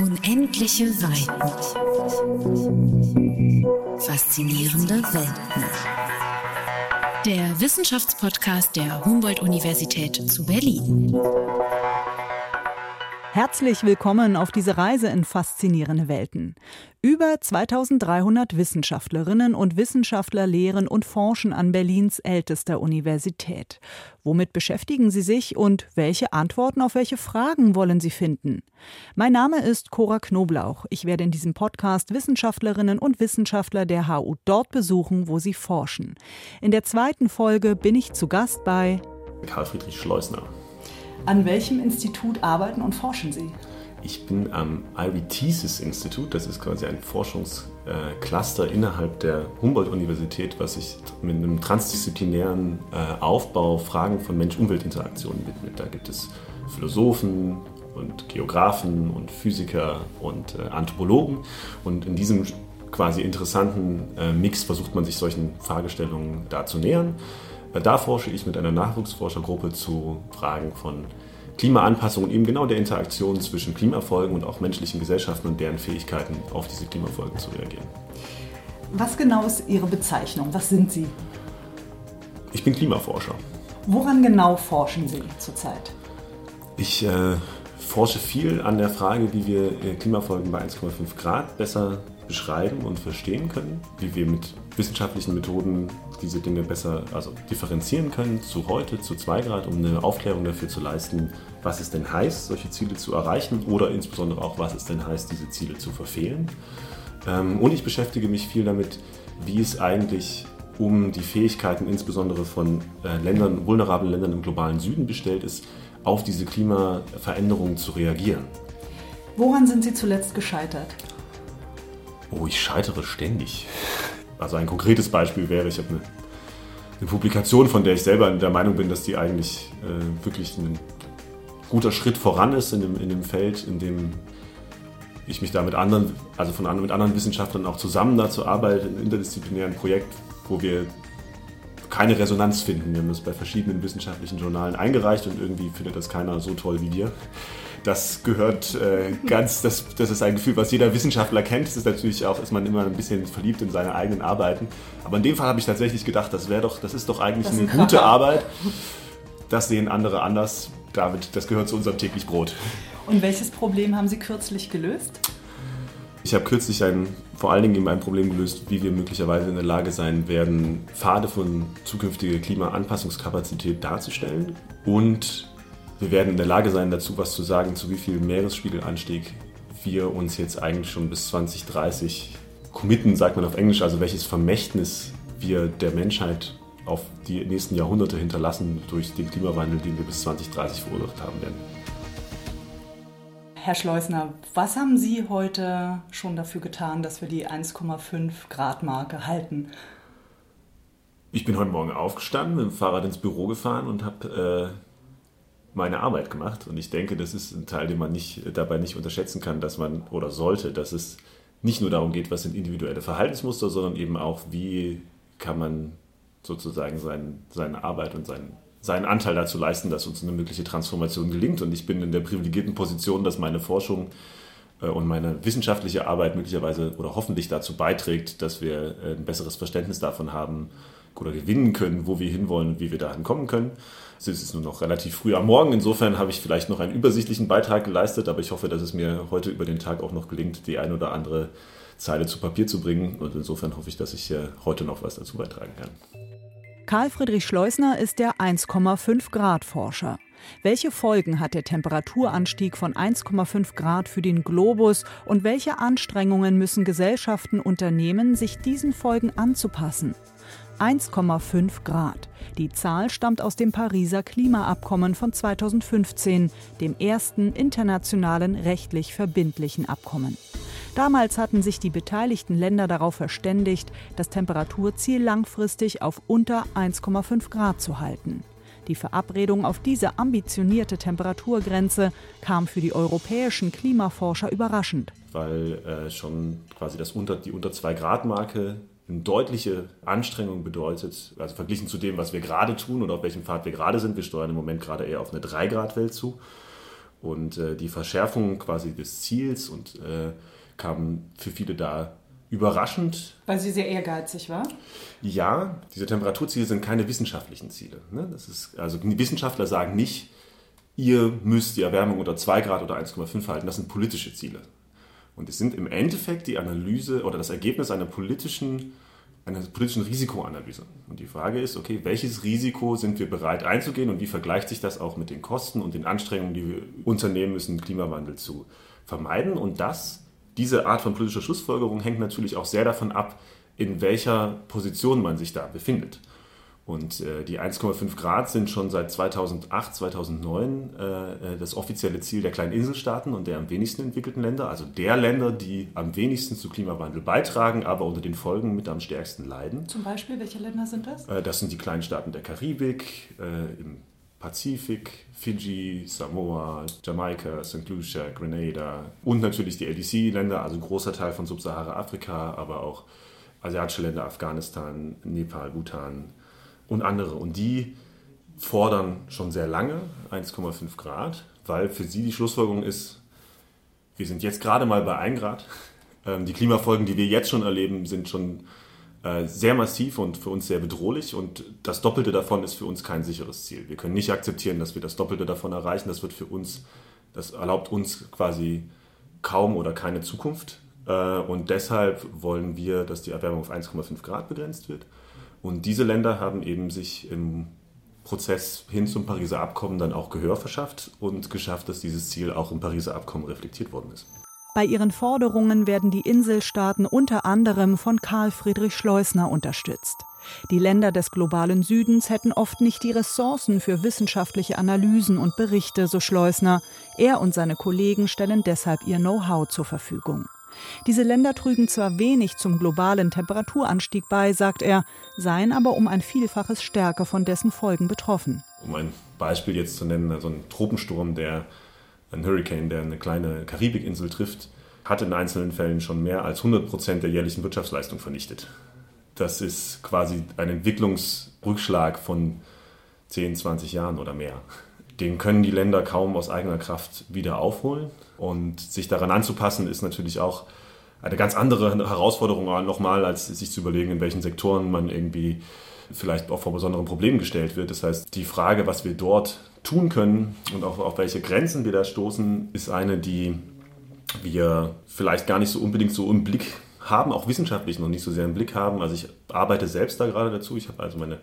Unendliche Weiten. Faszinierende Welten. Der Wissenschaftspodcast der Humboldt-Universität zu Berlin. Herzlich willkommen auf diese Reise in faszinierende Welten. Über 2300 Wissenschaftlerinnen und Wissenschaftler lehren und forschen an Berlins ältester Universität. Womit beschäftigen sie sich und welche Antworten auf welche Fragen wollen sie finden? Mein Name ist Cora Knoblauch. Ich werde in diesem Podcast Wissenschaftlerinnen und Wissenschaftler der HU dort besuchen, wo sie forschen. In der zweiten Folge bin ich zu Gast bei Karl Friedrich Schleusner. An welchem Institut arbeiten und forschen Sie? Ich bin am Ivy Thesis Institut, das ist quasi ein Forschungscluster innerhalb der Humboldt-Universität, was sich mit einem transdisziplinären äh, Aufbau Fragen von Mensch-Umwelt-Interaktionen widmet. Da gibt es Philosophen und Geografen und Physiker und äh, Anthropologen und in diesem quasi interessanten äh, Mix versucht man sich solchen Fragestellungen da zu nähern. Da forsche ich mit einer Nachwuchsforschergruppe zu Fragen von Klimaanpassung und eben genau der Interaktion zwischen Klimafolgen und auch menschlichen Gesellschaften und deren Fähigkeiten auf diese Klimafolgen zu reagieren. Was genau ist Ihre Bezeichnung? Was sind Sie? Ich bin Klimaforscher. Woran genau forschen Sie zurzeit? Ich äh, forsche viel an der Frage, wie wir äh, Klimafolgen bei 1,5 Grad besser beschreiben und verstehen können, wie wir mit wissenschaftlichen Methoden diese Dinge besser also differenzieren können zu heute, zu 2 Grad, um eine Aufklärung dafür zu leisten, was es denn heißt, solche Ziele zu erreichen oder insbesondere auch, was es denn heißt, diese Ziele zu verfehlen. Ähm, und ich beschäftige mich viel damit, wie es eigentlich um die Fähigkeiten insbesondere von äh, Ländern, vulnerablen Ländern im globalen Süden bestellt ist, auf diese Klimaveränderungen zu reagieren. Woran sind Sie zuletzt gescheitert? Oh, ich scheitere ständig. Also ein konkretes Beispiel wäre, ich habe eine, eine, Publikation, von der ich selber der Meinung bin, dass die eigentlich äh, wirklich ein guter Schritt voran ist in dem, in dem Feld, in dem ich mich da mit anderen, also von mit anderen Wissenschaftlern auch zusammen dazu arbeite, in einem interdisziplinären Projekt, wo wir keine Resonanz finden. Wir haben das bei verschiedenen wissenschaftlichen Journalen eingereicht und irgendwie findet das keiner so toll wie wir. Das gehört äh, ganz, das, das ist ein Gefühl, was jeder Wissenschaftler kennt. Das ist natürlich auch, ist man immer ein bisschen verliebt in seine eigenen Arbeiten. Aber in dem Fall habe ich tatsächlich gedacht, das wäre doch, das ist doch eigentlich eine gute Arbeit. Das sehen andere anders. David, das gehört zu unserem täglich Brot. Und welches Problem haben Sie kürzlich gelöst? Ich habe kürzlich ein, vor allen Dingen eben ein Problem gelöst, wie wir möglicherweise in der Lage sein werden, Pfade von zukünftiger Klimaanpassungskapazität darzustellen. Und wir werden in der Lage sein, dazu was zu sagen, zu wie viel Meeresspiegelanstieg wir uns jetzt eigentlich schon bis 2030 committen, sagt man auf Englisch, also welches Vermächtnis wir der Menschheit auf die nächsten Jahrhunderte hinterlassen durch den Klimawandel, den wir bis 2030 verursacht haben werden. Herr Schleusner, was haben Sie heute schon dafür getan, dass wir die 1,5 Grad Marke halten? Ich bin heute Morgen aufgestanden, mit dem Fahrrad ins Büro gefahren und habe äh, meine Arbeit gemacht. Und ich denke, das ist ein Teil, den man nicht, dabei nicht unterschätzen kann, dass man oder sollte, dass es nicht nur darum geht, was sind individuelle Verhaltensmuster, sondern eben auch, wie kann man sozusagen sein, seine Arbeit und sein, seinen Anteil dazu leisten, dass uns eine mögliche Transformation gelingt. Und ich bin in der privilegierten Position, dass meine Forschung äh, und meine wissenschaftliche Arbeit möglicherweise oder hoffentlich dazu beiträgt, dass wir äh, ein besseres Verständnis davon haben oder gewinnen können, wo wir hinwollen und wie wir dahin kommen können. Es ist nur noch relativ früh am Morgen, insofern habe ich vielleicht noch einen übersichtlichen Beitrag geleistet, aber ich hoffe, dass es mir heute über den Tag auch noch gelingt, die ein oder andere Zeile zu Papier zu bringen. Und insofern hoffe ich, dass ich heute noch was dazu beitragen kann. Karl Friedrich Schleusner ist der 1,5 Grad Forscher. Welche Folgen hat der Temperaturanstieg von 1,5 Grad für den Globus und welche Anstrengungen müssen Gesellschaften unternehmen, sich diesen Folgen anzupassen? 1,5 Grad. Die Zahl stammt aus dem Pariser Klimaabkommen von 2015, dem ersten internationalen rechtlich verbindlichen Abkommen. Damals hatten sich die beteiligten Länder darauf verständigt, das Temperaturziel langfristig auf unter 1,5 Grad zu halten. Die Verabredung auf diese ambitionierte Temperaturgrenze kam für die europäischen Klimaforscher überraschend. Weil äh, schon quasi das unter, die unter 2 Grad Marke eine deutliche Anstrengung bedeutet, also verglichen zu dem, was wir gerade tun und auf welchem Pfad wir gerade sind. Wir steuern im Moment gerade eher auf eine 3 Grad Welt zu. Und äh, die Verschärfung quasi des Ziels und äh, kam für viele da überraschend. Weil sie sehr ehrgeizig war? Ja, diese Temperaturziele sind keine wissenschaftlichen Ziele. Ne? Das ist, also die Wissenschaftler sagen nicht, ihr müsst die Erwärmung unter 2 Grad oder 1,5 halten. Das sind politische Ziele. Und es sind im Endeffekt die Analyse oder das Ergebnis einer politischen, einer politischen Risikoanalyse. Und die Frage ist, okay, welches Risiko sind wir bereit einzugehen und wie vergleicht sich das auch mit den Kosten und den Anstrengungen, die wir unternehmen müssen, Klimawandel zu vermeiden? Und das, diese Art von politischer Schlussfolgerung hängt natürlich auch sehr davon ab, in welcher Position man sich da befindet. Und äh, die 1,5 Grad sind schon seit 2008, 2009 äh, äh, das offizielle Ziel der kleinen Inselstaaten und der am wenigsten entwickelten Länder, also der Länder, die am wenigsten zu Klimawandel beitragen, aber unter den Folgen mit am stärksten leiden. Zum Beispiel, welche Länder sind das? Äh, das sind die kleinen Staaten der Karibik, äh, im Pazifik, Fiji, Samoa, Jamaika, St. Lucia, Grenada und natürlich die LDC-Länder, also ein großer Teil von Subsahara-Afrika, aber auch asiatische Länder, Afghanistan, Nepal, Bhutan, und andere. Und die fordern schon sehr lange 1,5 Grad, weil für sie die Schlussfolgerung ist, wir sind jetzt gerade mal bei 1 Grad. Ähm, die Klimafolgen, die wir jetzt schon erleben, sind schon äh, sehr massiv und für uns sehr bedrohlich. Und das Doppelte davon ist für uns kein sicheres Ziel. Wir können nicht akzeptieren, dass wir das Doppelte davon erreichen. Das wird für uns, das erlaubt uns quasi kaum oder keine Zukunft. Äh, und deshalb wollen wir, dass die Erwärmung auf 1,5 Grad begrenzt wird. Und diese Länder haben eben sich im Prozess hin zum Pariser Abkommen dann auch Gehör verschafft und geschafft, dass dieses Ziel auch im Pariser Abkommen reflektiert worden ist. Bei ihren Forderungen werden die Inselstaaten unter anderem von Karl Friedrich Schleusner unterstützt. Die Länder des globalen Südens hätten oft nicht die Ressourcen für wissenschaftliche Analysen und Berichte, so Schleusner. Er und seine Kollegen stellen deshalb ihr Know-how zur Verfügung. Diese Länder trügen zwar wenig zum globalen Temperaturanstieg bei, sagt er, seien aber um ein Vielfaches stärker von dessen Folgen betroffen. Um ein Beispiel jetzt zu nennen, also ein Tropensturm, der ein Hurricane, der eine kleine Karibikinsel trifft, hat in einzelnen Fällen schon mehr als 100 Prozent der jährlichen Wirtschaftsleistung vernichtet. Das ist quasi ein Entwicklungsrückschlag von 10, 20 Jahren oder mehr. Den können die Länder kaum aus eigener Kraft wieder aufholen. Und sich daran anzupassen, ist natürlich auch eine ganz andere Herausforderung nochmal, als sich zu überlegen, in welchen Sektoren man irgendwie vielleicht auch vor besonderen Problemen gestellt wird. Das heißt, die Frage, was wir dort tun können und auch auf welche Grenzen wir da stoßen, ist eine, die wir vielleicht gar nicht so unbedingt so im Blick haben, auch wissenschaftlich noch nicht so sehr im Blick haben. Also ich arbeite selbst da gerade dazu. Ich habe also meine,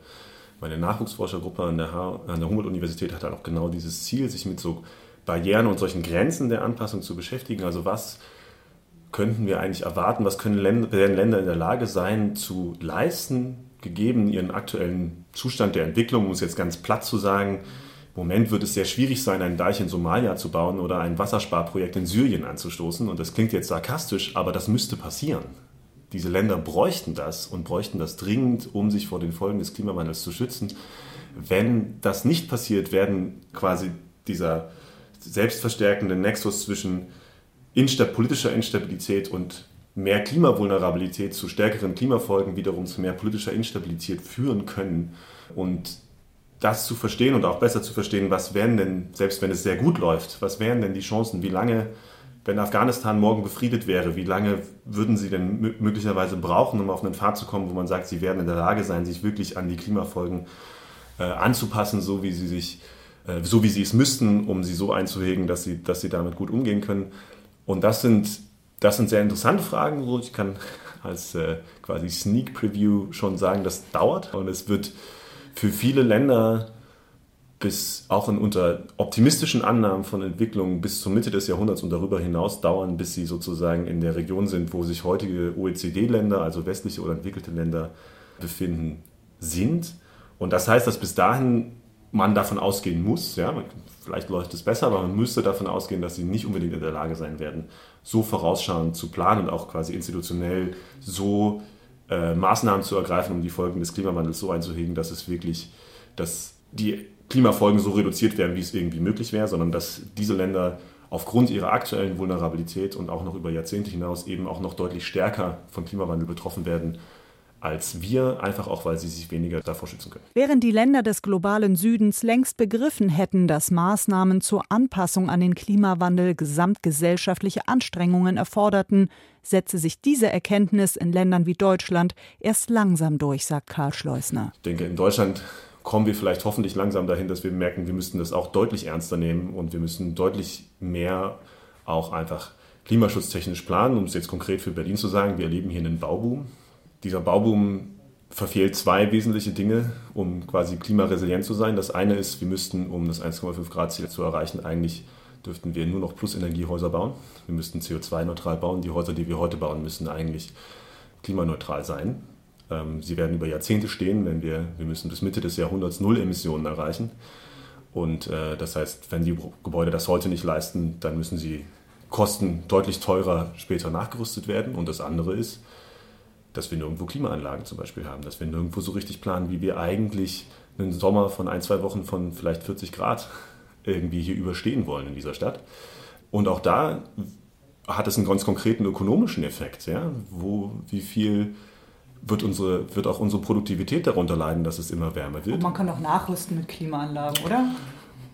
meine Nachwuchsforschergruppe an der, der Humboldt-Universität hat halt auch genau dieses Ziel, sich mit so Barrieren und solchen Grenzen der Anpassung zu beschäftigen. Also was könnten wir eigentlich erwarten, was können Länder in der Lage sein zu leisten, gegeben ihren aktuellen Zustand der Entwicklung, um es jetzt ganz platt zu sagen. Im Moment wird es sehr schwierig sein, einen Deich in Somalia zu bauen oder ein Wassersparprojekt in Syrien anzustoßen. Und das klingt jetzt sarkastisch, aber das müsste passieren. Diese Länder bräuchten das und bräuchten das dringend, um sich vor den Folgen des Klimawandels zu schützen. Wenn das nicht passiert, werden quasi dieser selbstverstärkenden Nexus zwischen Instab politischer Instabilität und mehr Klimavulnerabilität zu stärkeren Klimafolgen wiederum zu mehr politischer Instabilität führen können. Und das zu verstehen und auch besser zu verstehen, was wären denn, selbst wenn es sehr gut läuft, was wären denn die Chancen, wie lange, wenn Afghanistan morgen befriedet wäre, wie lange würden sie denn möglicherweise brauchen, um auf einen Pfad zu kommen, wo man sagt, sie werden in der Lage sein, sich wirklich an die Klimafolgen äh, anzupassen, so wie sie sich äh, so wie sie es müssten, um sie so einzuhegen, dass sie, dass sie damit gut umgehen können. Und das sind, das sind sehr interessante Fragen. So, ich kann als äh, quasi Sneak Preview schon sagen, das dauert und es wird für viele Länder bis auch in, unter optimistischen Annahmen von Entwicklungen bis zur Mitte des Jahrhunderts und darüber hinaus dauern, bis sie sozusagen in der Region sind, wo sich heutige OECD-Länder, also westliche oder entwickelte Länder befinden, sind. Und das heißt, dass bis dahin man davon ausgehen muss, ja, vielleicht läuft es besser, aber man müsste davon ausgehen, dass sie nicht unbedingt in der Lage sein werden, so vorausschauend zu planen und auch quasi institutionell so äh, Maßnahmen zu ergreifen, um die Folgen des Klimawandels so einzuhegen, dass es wirklich, dass die Klimafolgen so reduziert werden, wie es irgendwie möglich wäre, sondern dass diese Länder aufgrund ihrer aktuellen Vulnerabilität und auch noch über Jahrzehnte hinaus eben auch noch deutlich stärker von Klimawandel betroffen werden als wir, einfach auch, weil sie sich weniger davor schützen können. Während die Länder des globalen Südens längst begriffen hätten, dass Maßnahmen zur Anpassung an den Klimawandel gesamtgesellschaftliche Anstrengungen erforderten, setze sich diese Erkenntnis in Ländern wie Deutschland erst langsam durch, sagt Karl Schleusner. Ich denke, in Deutschland kommen wir vielleicht hoffentlich langsam dahin, dass wir merken, wir müssen das auch deutlich ernster nehmen und wir müssen deutlich mehr auch einfach klimaschutztechnisch planen, um es jetzt konkret für Berlin zu sagen. Wir erleben hier einen Bauboom dieser Bauboom verfehlt zwei wesentliche Dinge, um quasi klimaresilient zu sein. Das eine ist, wir müssten, um das 1,5 Grad Ziel zu erreichen, eigentlich dürften wir nur noch Plus-Energiehäuser bauen. Wir müssten CO2-neutral bauen. Die Häuser, die wir heute bauen, müssen eigentlich klimaneutral sein. Ähm, sie werden über Jahrzehnte stehen, wenn wir, wir müssen bis Mitte des Jahrhunderts Null Emissionen erreichen. Und äh, das heißt, wenn die Gebäude das heute nicht leisten, dann müssen sie Kosten deutlich teurer später nachgerüstet werden. Und das andere ist, dass wir nirgendwo Klimaanlagen zum Beispiel haben, dass wir nirgendwo so richtig planen, wie wir eigentlich einen Sommer von ein, zwei Wochen von vielleicht 40 Grad irgendwie hier überstehen wollen in dieser Stadt. Und auch da hat es einen ganz konkreten ökonomischen Effekt. Ja? Wo, wie viel wird, unsere, wird auch unsere Produktivität darunter leiden, dass es immer wärmer wird? Und man kann auch nachrüsten mit Klimaanlagen, oder?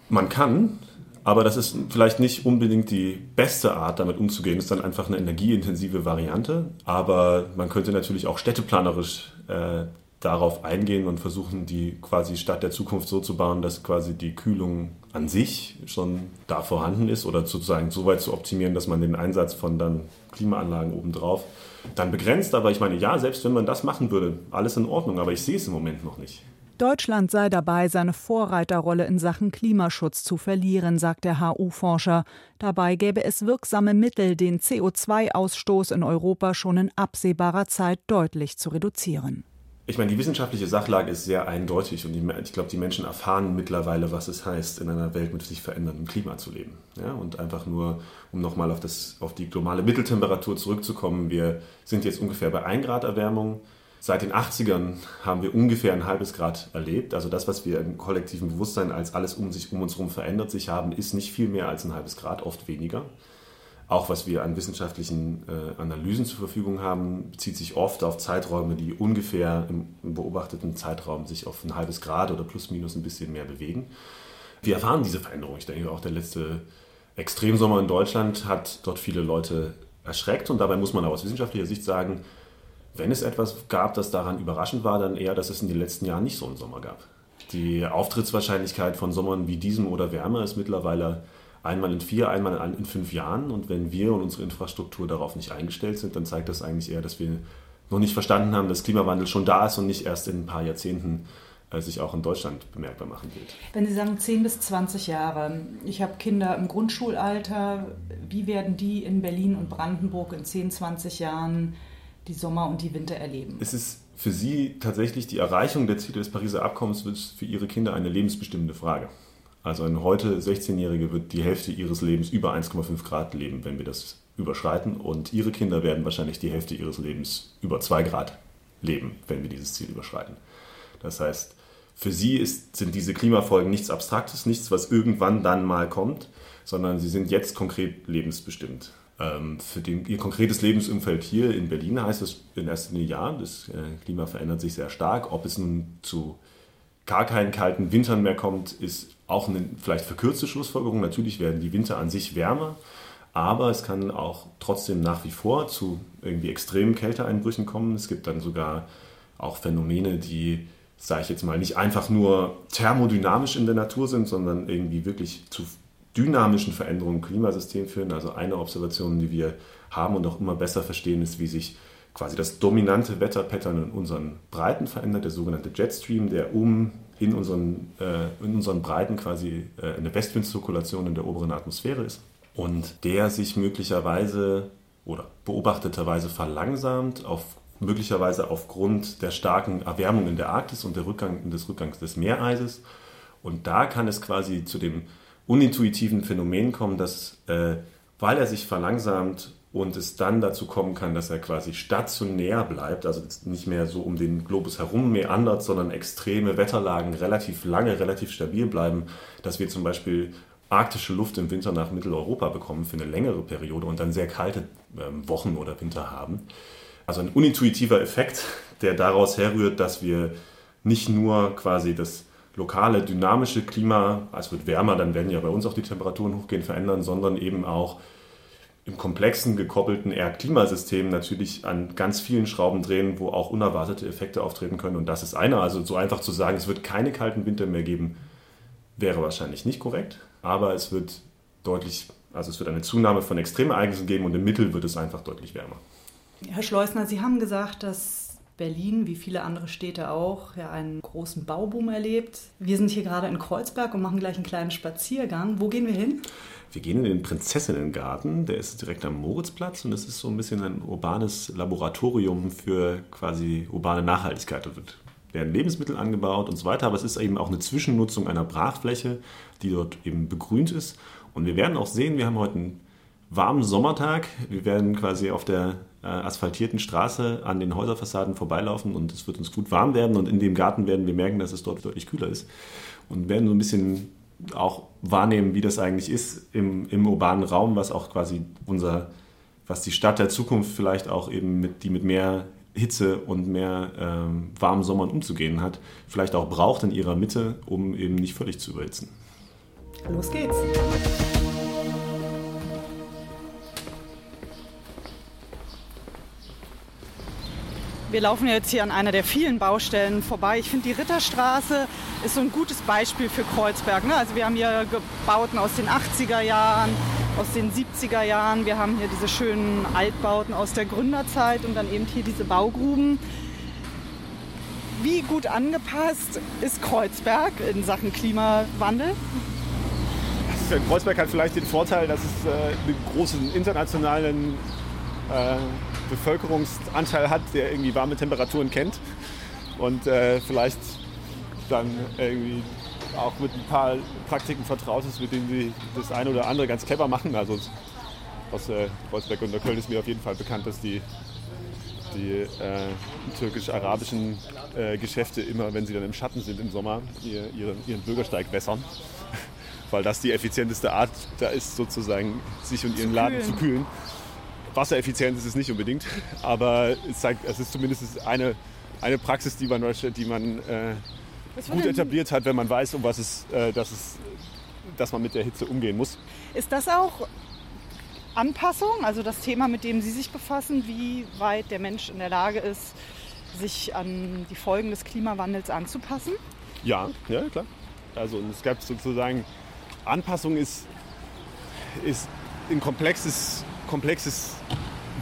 Man kann, aber das ist vielleicht nicht unbedingt die beste Art, damit umzugehen. Das ist dann einfach eine energieintensive Variante. Aber man könnte natürlich auch städteplanerisch äh, darauf eingehen und versuchen, die quasi Stadt der Zukunft so zu bauen, dass quasi die Kühlung an sich schon da vorhanden ist oder sozusagen so weit zu optimieren, dass man den Einsatz von dann Klimaanlagen obendrauf dann begrenzt. Aber ich meine, ja, selbst wenn man das machen würde, alles in Ordnung. Aber ich sehe es im Moment noch nicht. Deutschland sei dabei, seine Vorreiterrolle in Sachen Klimaschutz zu verlieren, sagt der HU-Forscher. Dabei gäbe es wirksame Mittel, den CO2-Ausstoß in Europa schon in absehbarer Zeit deutlich zu reduzieren. Ich meine, die wissenschaftliche Sachlage ist sehr eindeutig und die, ich glaube, die Menschen erfahren mittlerweile, was es heißt, in einer Welt mit sich veränderndem Klima zu leben. Ja, und einfach nur, um nochmal auf, auf die globale Mitteltemperatur zurückzukommen, wir sind jetzt ungefähr bei 1 Grad Erwärmung. Seit den 80ern haben wir ungefähr ein halbes Grad erlebt. Also das, was wir im kollektiven Bewusstsein als alles um sich um uns herum verändert sich haben, ist nicht viel mehr als ein halbes Grad, oft weniger. Auch was wir an wissenschaftlichen äh, Analysen zur Verfügung haben, bezieht sich oft auf Zeiträume, die ungefähr im, beobachteten Zeitraum sich auf ein halbes Grad oder plus minus ein bisschen mehr bewegen. Wir erfahren diese Veränderung. Ich denke, auch der letzte Extremsommer in Deutschland hat dort viele Leute erschreckt. Und dabei muss man aber aus wissenschaftlicher Sicht sagen, wenn es etwas gab, das daran überraschend war, dann eher, dass es in den letzten Jahren nicht so einen Sommer gab. Die Auftrittswahrscheinlichkeit von Sommern wie diesem oder wärmer ist mittlerweile einmal in vier, einmal in fünf Jahren. Und wenn wir und unsere Infrastruktur darauf nicht eingestellt sind, dann zeigt das eigentlich eher, dass wir noch nicht verstanden haben, dass Klimawandel schon da ist und nicht erst in ein paar Jahrzehnten äh, sich auch in Deutschland bemerkbar machen wird. Wenn Sie sagen 10 bis 20 Jahre, ich habe Kinder im Grundschulalter, wie werden die in Berlin und Brandenburg in 10, 20 Jahren die Sommer und die Winter erleben. Es ist für Sie tatsächlich die Erreichung der Ziele des Pariser Abkommens wird für Ihre Kinder eine lebensbestimmende Frage. Also ein heute 16-Jährige wird die Hälfte ihres Lebens über 1,5 Grad leben, wenn wir das überschreiten. Und Ihre Kinder werden wahrscheinlich die Hälfte ihres Lebens über 2 Grad leben, wenn wir dieses Ziel überschreiten. Das heißt, für Sie ist, sind diese Klimafolgen nichts Abstraktes, nichts, was irgendwann dann mal kommt, sondern sie sind jetzt konkret lebensbestimmt. Ähm, für den, ihr konkretes Lebensumfeld hier in Berlin heißt es in erster Linie ja, das äh, Klima verändert sich sehr stark. Ob es nun zu gar keinen kalten Wintern mehr kommt, ist auch eine vielleicht verkürzte Schlussfolgerung. Natürlich werden die Winter an sich wärmer, aber es kann auch trotzdem nach wie vor zu irgendwie extremen Kälteeinbrüchen kommen. Es gibt dann sogar auch Phänomene, die, sage ich jetzt mal, nicht einfach nur thermodynamisch in der Natur sind, sondern irgendwie wirklich zu dynamischen Veränderungen im Klimasystem führen. Also eine Observation, die wir haben und auch immer besser verstehen, ist, wie sich quasi das dominante Wetterpattern in unseren Breiten verändert, der sogenannte Jetstream, der um in unseren, äh, in unseren Breiten quasi äh, eine Westwindzirkulation in der oberen Atmosphäre ist und der sich möglicherweise oder beobachteterweise verlangsamt, auf, möglicherweise aufgrund der starken Erwärmung in der Arktis und der Rückgang, des Rückgangs des Meereises. Und da kann es quasi zu dem unintuitiven Phänomen kommen, dass, äh, weil er sich verlangsamt und es dann dazu kommen kann, dass er quasi stationär bleibt, also nicht mehr so um den Globus herum meandert, sondern extreme Wetterlagen relativ lange, relativ stabil bleiben, dass wir zum Beispiel arktische Luft im Winter nach Mitteleuropa bekommen für eine längere Periode und dann sehr kalte äh, Wochen oder Winter haben. Also ein unintuitiver Effekt, der daraus herrührt, dass wir nicht nur quasi das lokale dynamische Klima, es wird wärmer, dann werden ja bei uns auch die Temperaturen hochgehen, verändern, sondern eben auch im komplexen gekoppelten Erdklimasystem natürlich an ganz vielen Schrauben drehen, wo auch unerwartete Effekte auftreten können. Und das ist einer. Also so einfach zu sagen, es wird keine kalten Winter mehr geben, wäre wahrscheinlich nicht korrekt. Aber es wird deutlich, also es wird eine Zunahme von Extremereignissen geben und im Mittel wird es einfach deutlich wärmer. Herr Schleusner, Sie haben gesagt, dass Berlin, wie viele andere Städte auch, ja einen großen Bauboom erlebt. Wir sind hier gerade in Kreuzberg und machen gleich einen kleinen Spaziergang. Wo gehen wir hin? Wir gehen in den Prinzessinnengarten, der ist direkt am Moritzplatz und das ist so ein bisschen ein urbanes Laboratorium für quasi urbane Nachhaltigkeit. Da werden Lebensmittel angebaut und so weiter, aber es ist eben auch eine Zwischennutzung einer Brachfläche, die dort eben begrünt ist. Und wir werden auch sehen, wir haben heute einen warmen Sommertag. Wir werden quasi auf der äh, asphaltierten Straße an den Häuserfassaden vorbeilaufen und es wird uns gut warm werden und in dem Garten werden wir merken, dass es dort deutlich kühler ist und werden so ein bisschen auch wahrnehmen, wie das eigentlich ist im, im urbanen Raum, was auch quasi unser, was die Stadt der Zukunft vielleicht auch eben mit, die mit mehr Hitze und mehr ähm, warmen Sommern umzugehen hat, vielleicht auch braucht in ihrer Mitte, um eben nicht völlig zu überhitzen. Los geht's! Wir laufen jetzt hier an einer der vielen Baustellen vorbei. Ich finde, die Ritterstraße ist so ein gutes Beispiel für Kreuzberg. Ne? Also wir haben hier Bauten aus den 80er Jahren, aus den 70er Jahren. Wir haben hier diese schönen Altbauten aus der Gründerzeit und dann eben hier diese Baugruben. Wie gut angepasst ist Kreuzberg in Sachen Klimawandel? Kreuzberg hat vielleicht den Vorteil, dass es äh, einen großen internationalen äh, Bevölkerungsanteil hat, der irgendwie warme Temperaturen kennt und äh, vielleicht dann irgendwie auch mit ein paar Praktiken vertraut ist, mit denen sie das eine oder andere ganz clever machen. Also aus äh, Kreuzberg und Köln ist mir auf jeden Fall bekannt, dass die, die äh, türkisch-arabischen äh, Geschäfte immer, wenn sie dann im Schatten sind im Sommer, ihr, ihren, ihren Bürgersteig wässern. Weil das die effizienteste Art da ist, sozusagen sich und ihren Laden zu kühlen. Wassereffizient ist es nicht unbedingt, aber es, zeigt, es ist zumindest eine, eine Praxis, die man, die man äh, gut etabliert hat, wenn man weiß, um was es, äh, dass, es, dass man mit der Hitze umgehen muss. Ist das auch Anpassung, also das Thema, mit dem Sie sich befassen, wie weit der Mensch in der Lage ist, sich an die Folgen des Klimawandels anzupassen? Ja, ja klar. Also es gab sozusagen, Anpassung ist, ist ein komplexes komplexes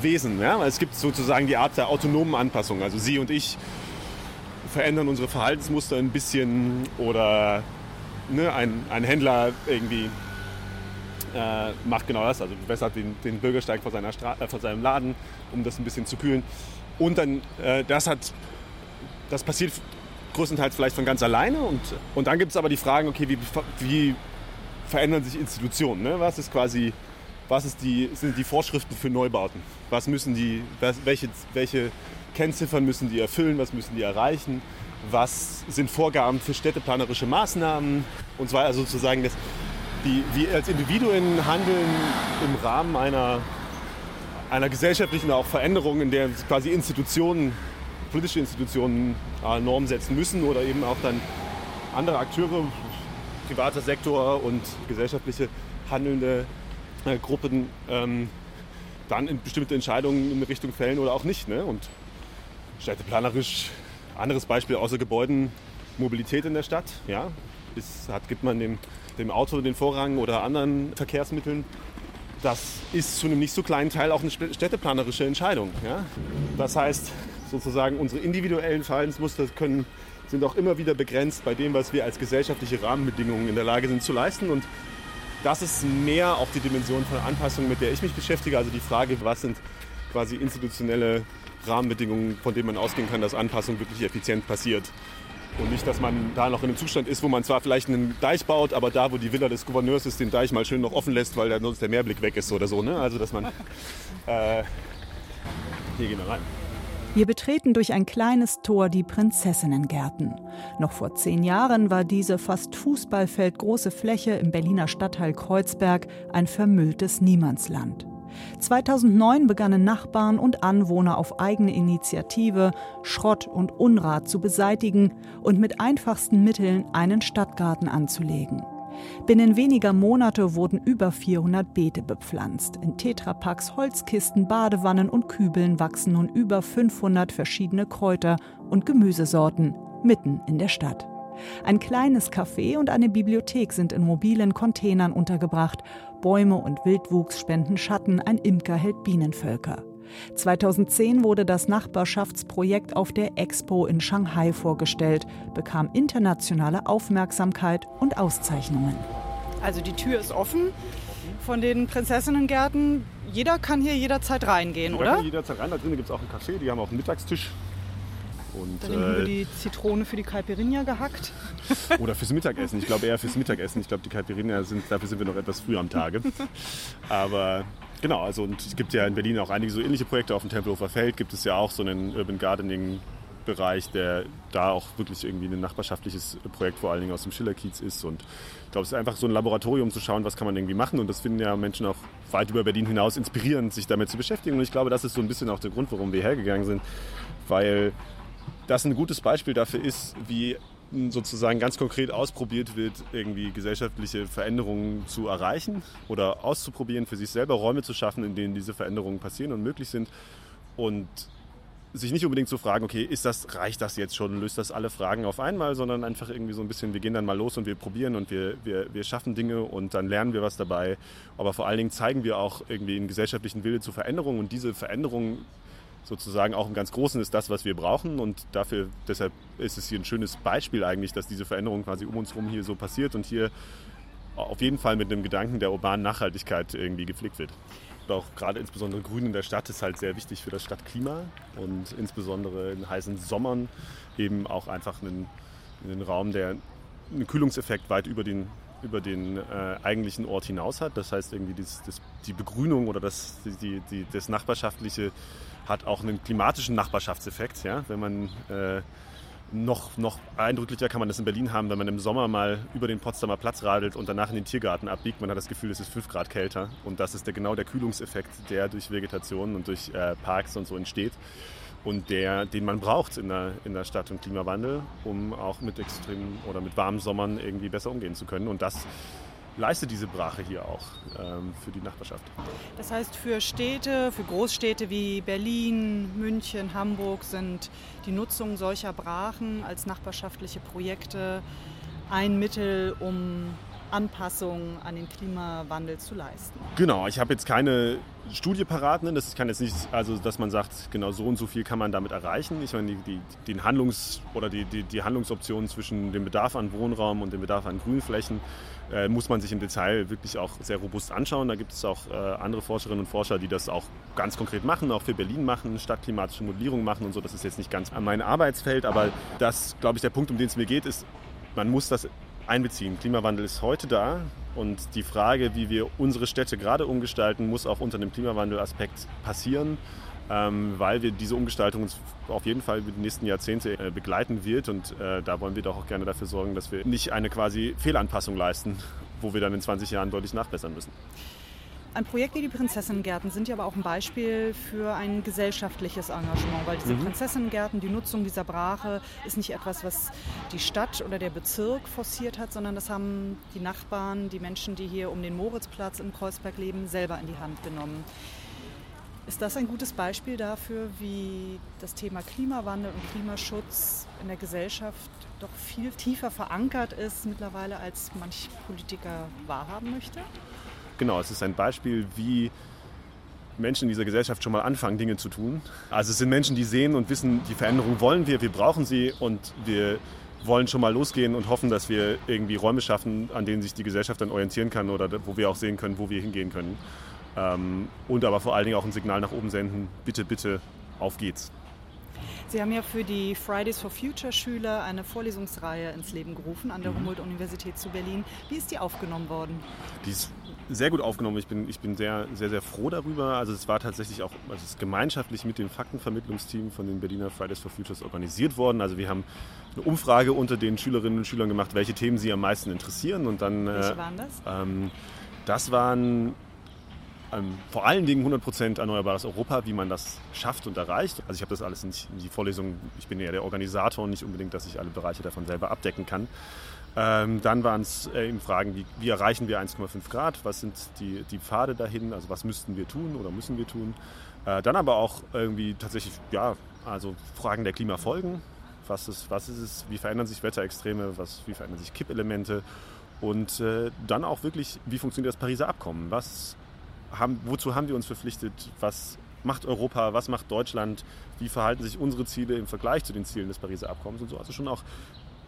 Wesen. Ja? Es gibt sozusagen die Art der autonomen Anpassung. Also Sie und ich verändern unsere Verhaltensmuster ein bisschen oder ne, ein, ein Händler irgendwie äh, macht genau das, also bessert den, den Bürgersteig vor, seiner äh, vor seinem Laden, um das ein bisschen zu kühlen. Und dann, äh, das hat, das passiert größtenteils vielleicht von ganz alleine. Und, und dann gibt es aber die Fragen, okay, wie, wie verändern sich Institutionen? Ne? Was ist quasi was ist die, sind die Vorschriften für Neubauten? Was müssen die, welche, welche Kennziffern müssen die erfüllen? Was müssen die erreichen? Was sind Vorgaben für städteplanerische Maßnahmen? Und zwar also sozusagen, dass die, wir als Individuen handeln im Rahmen einer, einer gesellschaftlichen auch Veränderung, in der quasi Institutionen, politische Institutionen äh, Normen setzen müssen oder eben auch dann andere Akteure, privater Sektor und gesellschaftliche handelnde äh, Gruppen ähm, dann bestimmte Entscheidungen in Richtung fällen oder auch nicht. Ne? Und städteplanerisch, anderes Beispiel außer Gebäuden, Mobilität in der Stadt. Ja? Ist, hat, gibt man dem, dem Auto den Vorrang oder anderen Verkehrsmitteln. Das ist zu einem nicht so kleinen Teil auch eine städteplanerische Entscheidung. Ja? Das heißt, sozusagen unsere individuellen Verhaltensmuster können, sind auch immer wieder begrenzt bei dem, was wir als gesellschaftliche Rahmenbedingungen in der Lage sind zu leisten. Und das ist mehr auch die Dimension von Anpassung, mit der ich mich beschäftige. Also die Frage, was sind quasi institutionelle Rahmenbedingungen, von denen man ausgehen kann, dass Anpassung wirklich effizient passiert. Und nicht, dass man da noch in einem Zustand ist, wo man zwar vielleicht einen Deich baut, aber da, wo die Villa des Gouverneurs ist, den Deich mal schön noch offen lässt, weil dann sonst der Meerblick weg ist oder so. Ne? Also, dass man. Äh, hier gehen wir rein. Wir betreten durch ein kleines Tor die Prinzessinnengärten. Noch vor zehn Jahren war diese fast Fußballfeldgroße Fläche im Berliner Stadtteil Kreuzberg ein vermülltes Niemandsland. 2009 begannen Nachbarn und Anwohner auf eigene Initiative, Schrott und Unrat zu beseitigen und mit einfachsten Mitteln einen Stadtgarten anzulegen. Binnen weniger Monate wurden über 400 Beete bepflanzt. In Tetrapacks, Holzkisten, Badewannen und Kübeln wachsen nun über 500 verschiedene Kräuter und Gemüsesorten mitten in der Stadt. Ein kleines Café und eine Bibliothek sind in mobilen Containern untergebracht. Bäume und Wildwuchs spenden Schatten, ein Imker hält Bienenvölker. 2010 wurde das Nachbarschaftsprojekt auf der Expo in Shanghai vorgestellt, bekam internationale Aufmerksamkeit und Auszeichnungen. Also die Tür ist offen von den Prinzessinnengärten. Jeder kann hier jederzeit reingehen, Jeder oder? kann jederzeit rein. Da drinnen gibt es auch einen Café, die haben auch einen Mittagstisch. Und, Da hinten äh, wird die Zitrone für die Caipirinha gehackt. Oder fürs Mittagessen. Ich glaube eher fürs Mittagessen. Ich glaube, die Caipirinha sind, dafür sind wir noch etwas früh am Tage. Aber genau, also und es gibt ja in Berlin auch einige so ähnliche Projekte. Auf dem Tempelhofer Feld gibt es ja auch so einen Urban Gardening Bereich, der da auch wirklich irgendwie ein nachbarschaftliches Projekt vor allen Dingen aus dem Schillerkiez ist. Und ich glaube, es ist einfach so ein Laboratorium zu schauen, was kann man irgendwie machen. Und das finden ja Menschen auch weit über Berlin hinaus inspirierend, sich damit zu beschäftigen. Und ich glaube, das ist so ein bisschen auch der Grund, warum wir hergegangen sind. Weil das ein gutes Beispiel dafür ist, wie sozusagen ganz konkret ausprobiert wird, irgendwie gesellschaftliche Veränderungen zu erreichen oder auszuprobieren, für sich selber Räume zu schaffen, in denen diese Veränderungen passieren und möglich sind. Und sich nicht unbedingt zu fragen, okay, ist das, reicht das jetzt schon, löst das alle Fragen auf einmal, sondern einfach irgendwie so ein bisschen, wir gehen dann mal los und wir probieren und wir, wir, wir schaffen Dinge und dann lernen wir was dabei. Aber vor allen Dingen zeigen wir auch irgendwie einen gesellschaftlichen Wille zur Veränderung und diese Veränderung sozusagen auch im ganz Großen ist das, was wir brauchen und dafür, deshalb ist es hier ein schönes Beispiel eigentlich, dass diese Veränderung quasi um uns herum hier so passiert und hier auf jeden Fall mit einem Gedanken der urbanen Nachhaltigkeit irgendwie gepflegt wird. Auch gerade insbesondere Grün in der Stadt ist halt sehr wichtig für das Stadtklima und insbesondere in heißen Sommern eben auch einfach einen, einen Raum, der einen Kühlungseffekt weit über den, über den äh, eigentlichen Ort hinaus hat. Das heißt irgendwie das, das, die Begrünung oder das, die, die, das Nachbarschaftliche hat auch einen klimatischen Nachbarschaftseffekt. Ja? Wenn man äh, noch, noch eindrücklicher kann man das in Berlin haben, wenn man im Sommer mal über den Potsdamer Platz radelt und danach in den Tiergarten abbiegt. Man hat das Gefühl, es ist 5 Grad kälter. Und das ist der, genau der Kühlungseffekt, der durch Vegetation und durch äh, Parks und so entsteht. Und der, den man braucht in der, in der Stadt- und Klimawandel, um auch mit extremen oder mit warmen Sommern irgendwie besser umgehen zu können. Und das leistet diese Brache hier auch ähm, für die Nachbarschaft. Das heißt, für Städte, für Großstädte wie Berlin, München, Hamburg sind die Nutzung solcher Brachen als nachbarschaftliche Projekte ein Mittel, um Anpassungen an den Klimawandel zu leisten. Genau, ich habe jetzt keine Studie parat. Ne? Das kann jetzt nicht, also dass man sagt, genau so und so viel kann man damit erreichen. Ich meine, die, die, den Handlungs- oder die, die, die Handlungsoptionen zwischen dem Bedarf an Wohnraum und dem Bedarf an Grünflächen äh, muss man sich im Detail wirklich auch sehr robust anschauen. Da gibt es auch äh, andere Forscherinnen und Forscher, die das auch ganz konkret machen, auch für Berlin machen, stadtklimatische Modellierung machen und so. Das ist jetzt nicht ganz an mein Arbeitsfeld, aber das, glaube ich, der Punkt, um den es mir geht, ist, man muss das einbeziehen. Klimawandel ist heute da und die Frage, wie wir unsere Städte gerade umgestalten, muss auch unter dem Klimawandelaspekt passieren, weil wir diese Umgestaltung uns auf jeden Fall über die nächsten Jahrzehnte äh, begleiten wird und äh, da wollen wir doch auch gerne dafür sorgen, dass wir nicht eine quasi Fehlanpassung leisten, wo wir dann in 20 Jahren deutlich nachbessern müssen. Ein Projekt wie die Prinzessinnengärten sind ja aber auch ein Beispiel für ein gesellschaftliches Engagement, weil diese Mhm. Prinzessinnengärten, die Nutzung dieser Brache ist nicht etwas, was die Stadt oder der Bezirk forciert hat, sondern das haben die Nachbarn, die Menschen, die hier um den Moritzplatz in Kreuzberg leben, selber in die Hand genommen. Ist das ein gutes Beispiel dafür, wie das Thema Klimawandel und Klimaschutz in der Gesellschaft doch viel tiefer verankert ist mittlerweile, als manch Politiker wahrhaben möchte? Genau, es ist ein Beispiel, wie Menschen in dieser Gesellschaft schon mal anfangen, Dinge zu tun. Also es sind Menschen, die sehen und wissen, die Veränderung wollen wir, wir brauchen sie und wir wollen schon mal losgehen und hoffen, dass wir irgendwie Räume schaffen, an denen sich die Gesellschaft dann orientieren kann oder wo wir auch sehen können, wo wir hingehen können. Ähm, und aber vor allen Dingen auch ein Signal nach oben senden, bitte, bitte, auf geht's. Sie haben ja für die Fridays for Future Schüler eine Vorlesungsreihe ins Leben gerufen an der Humboldt-Universität zu Berlin. Wie ist die aufgenommen worden? Die ist sehr gut aufgenommen. Ich bin, ich bin sehr, sehr, sehr froh darüber. Also es war tatsächlich auch also es ist gemeinschaftlich mit dem Faktenvermittlungsteam von den Berliner Fridays for Futures organisiert worden. Also wir haben eine Umfrage unter den Schülerinnen und Schülern gemacht, welche Themen sie am meisten interessieren. Und dann, Welche äh, waren das? ähm, das waren ähm, vor allen Dingen 100% erneuerbares Europa, wie man das schafft und erreicht. Also ich habe das alles nicht in die Vorlesung, ich bin ja der Organisator und nicht unbedingt, dass ich alle Bereiche davon selber abdecken kann. Ähm, dann waren es äh, eben Fragen, wie, wie erreichen wir 1,5 Grad, was sind die, die Pfade dahin, also was müssten wir tun oder müssen wir tun. Äh, dann aber auch irgendwie tatsächlich, ja, also Fragen der Klimafolgen, was ist, was ist es, wie verändern sich Wetterextreme, was, wie verändern sich Kippelemente? Und äh, dann auch wirklich, wie funktioniert das Pariser Abkommen, was haben, wozu haben wir uns verpflichtet, was macht Europa, was macht Deutschland, wie verhalten sich unsere Ziele im Vergleich zu den Zielen des Pariser Abkommens? Und so. Also schon auch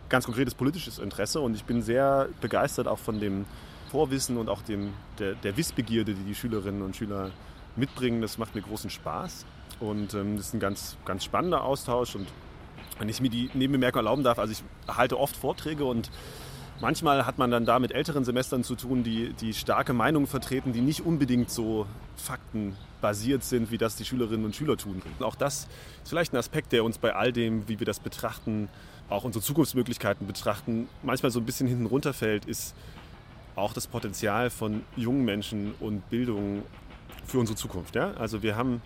ganz konkretes politisches Interesse. Und ich bin sehr begeistert auch von dem Vorwissen und auch dem, der, der Wissbegierde, die die Schülerinnen und Schüler mitbringen. Das macht mir großen Spaß. Und ähm, das ist ein ganz, ganz spannender Austausch. Und wenn ich mir die Nebenbemerkung erlauben darf, also ich halte oft Vorträge und manchmal hat man dann da mit älteren Semestern zu tun, die, die starke Meinungen vertreten, die nicht unbedingt so faktenbasiert sind, wie das die Schülerinnen und Schüler tun. Auch das ist vielleicht ein Aspekt, der uns bei all dem, wie wir das betrachten, auch unsere Zukunftsmöglichkeiten betrachten, manchmal so ein bisschen hinten runterfällt, ist auch das Potenzial von jungen Menschen und Bildung für unsere Zukunft. Ja? Also wir haben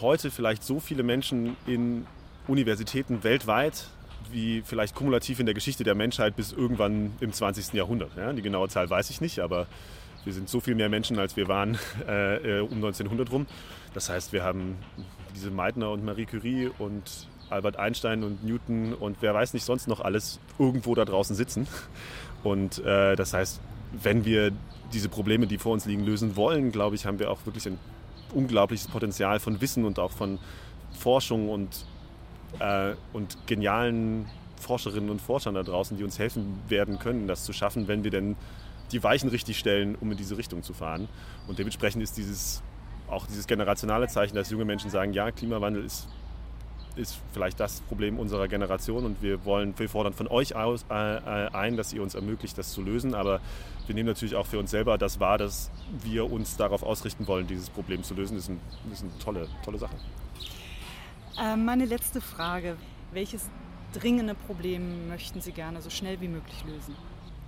heute vielleicht so viele Menschen in Universitäten weltweit, wie vielleicht kumulativ in der Geschichte der Menschheit bis irgendwann im 20. Jahrhundert. Ja? Die genaue Zahl weiß ich nicht, aber wir sind so viel mehr Menschen, als wir waren äh, um 1900 rum. Das heißt, wir haben diese Meitner und Marie Curie und Albert Einstein und Newton und wer weiß nicht sonst noch alles irgendwo da draußen sitzen. Und äh, das heißt, wenn wir diese Probleme, die vor uns liegen, lösen wollen, glaube ich, haben wir auch wirklich ein unglaubliches Potenzial von Wissen und auch von Forschung und, äh, und genialen Forscherinnen und Forschern da draußen, die uns helfen werden können, das zu schaffen, wenn wir denn die Weichen richtig stellen, um in diese Richtung zu fahren. Und dementsprechend ist dieses auch dieses generationale Zeichen, dass junge Menschen sagen, ja, Klimawandel ist ist vielleicht das Problem unserer Generation und wir wollen, wir fordern von euch aus, äh, äh, ein, dass ihr uns ermöglicht, das zu lösen. Aber wir nehmen natürlich auch für uns selber das wahr, dass wir uns darauf ausrichten wollen, dieses Problem zu lösen. Das ist, ein, das ist eine tolle, tolle Sache. Äh, meine letzte Frage. Welches dringende Problem möchten Sie gerne so schnell wie möglich lösen?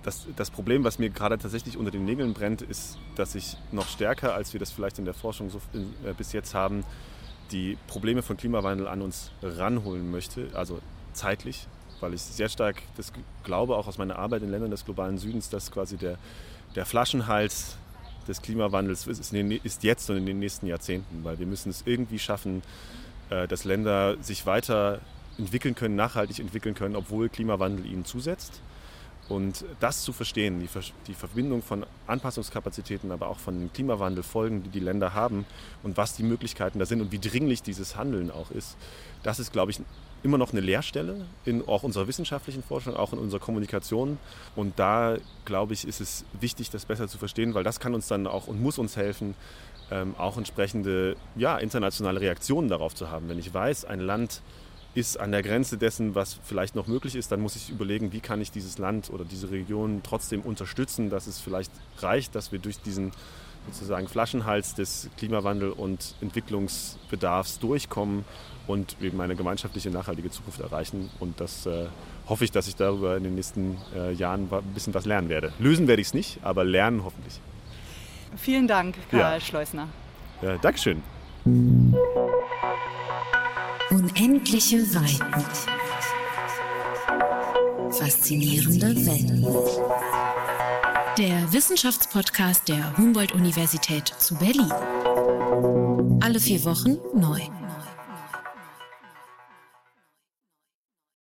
Das, das, Problem, was mir gerade tatsächlich unter den Nägeln brennt, ist, dass ich noch stärker, als wir das vielleicht in der Forschung so, äh, bis jetzt haben, die Probleme von Klimawandel an uns ranholen möchte, also zeitlich, weil ich sehr stark das glaube, auch aus meiner Arbeit in Ländern des globalen Südens, dass quasi der, der Flaschenhals des Klimawandels ist, ist jetzt und in den nächsten Jahrzehnten, weil wir müssen es irgendwie schaffen, äh, dass Länder sich weiter entwickeln können, nachhaltig entwickeln können, obwohl Klimawandel ihnen zusetzt. Und das zu verstehen, die, die, Verbindung von Anpassungskapazitäten, aber auch von Klimawandelfolgen, die die Länder haben und was die Möglichkeiten da sind und wie dringlich dieses Handeln auch ist, das ist, glaube ich, immer noch eine Leerstelle in auch unserer wissenschaftlichen Forschung, auch in unserer Kommunikation. Und da, glaube ich, ist es wichtig, das besser zu verstehen, weil das kann uns dann auch und muss uns helfen, ähm, auch entsprechende ja, internationale Reaktionen darauf zu haben. Wenn ich weiß, ein Land ist an der Grenze dessen, was vielleicht noch möglich ist, dann muss ich überlegen, wie kann ich dieses Land oder diese Region trotzdem unterstützen, dass es vielleicht reicht, dass wir durch diesen sozusagen Flaschenhals des Klimawandel- und Entwicklungsbedarfs durchkommen und eben eine gemeinschaftliche nachhaltige Zukunft erreichen. Und das äh, hoffe ich, dass ich darüber in den nächsten äh, Jahren ein bisschen was lernen werde. Lösen werde ich es nicht, aber lernen hoffentlich. Vielen Dank, Karl ja. Schleusner. Ja, Dankeschön. Unendliche Weiten. Faszinierende Welt. Der Wissenschaftspodcast der Humboldt-Universität zu Berlin. Alle vier Wochen neu.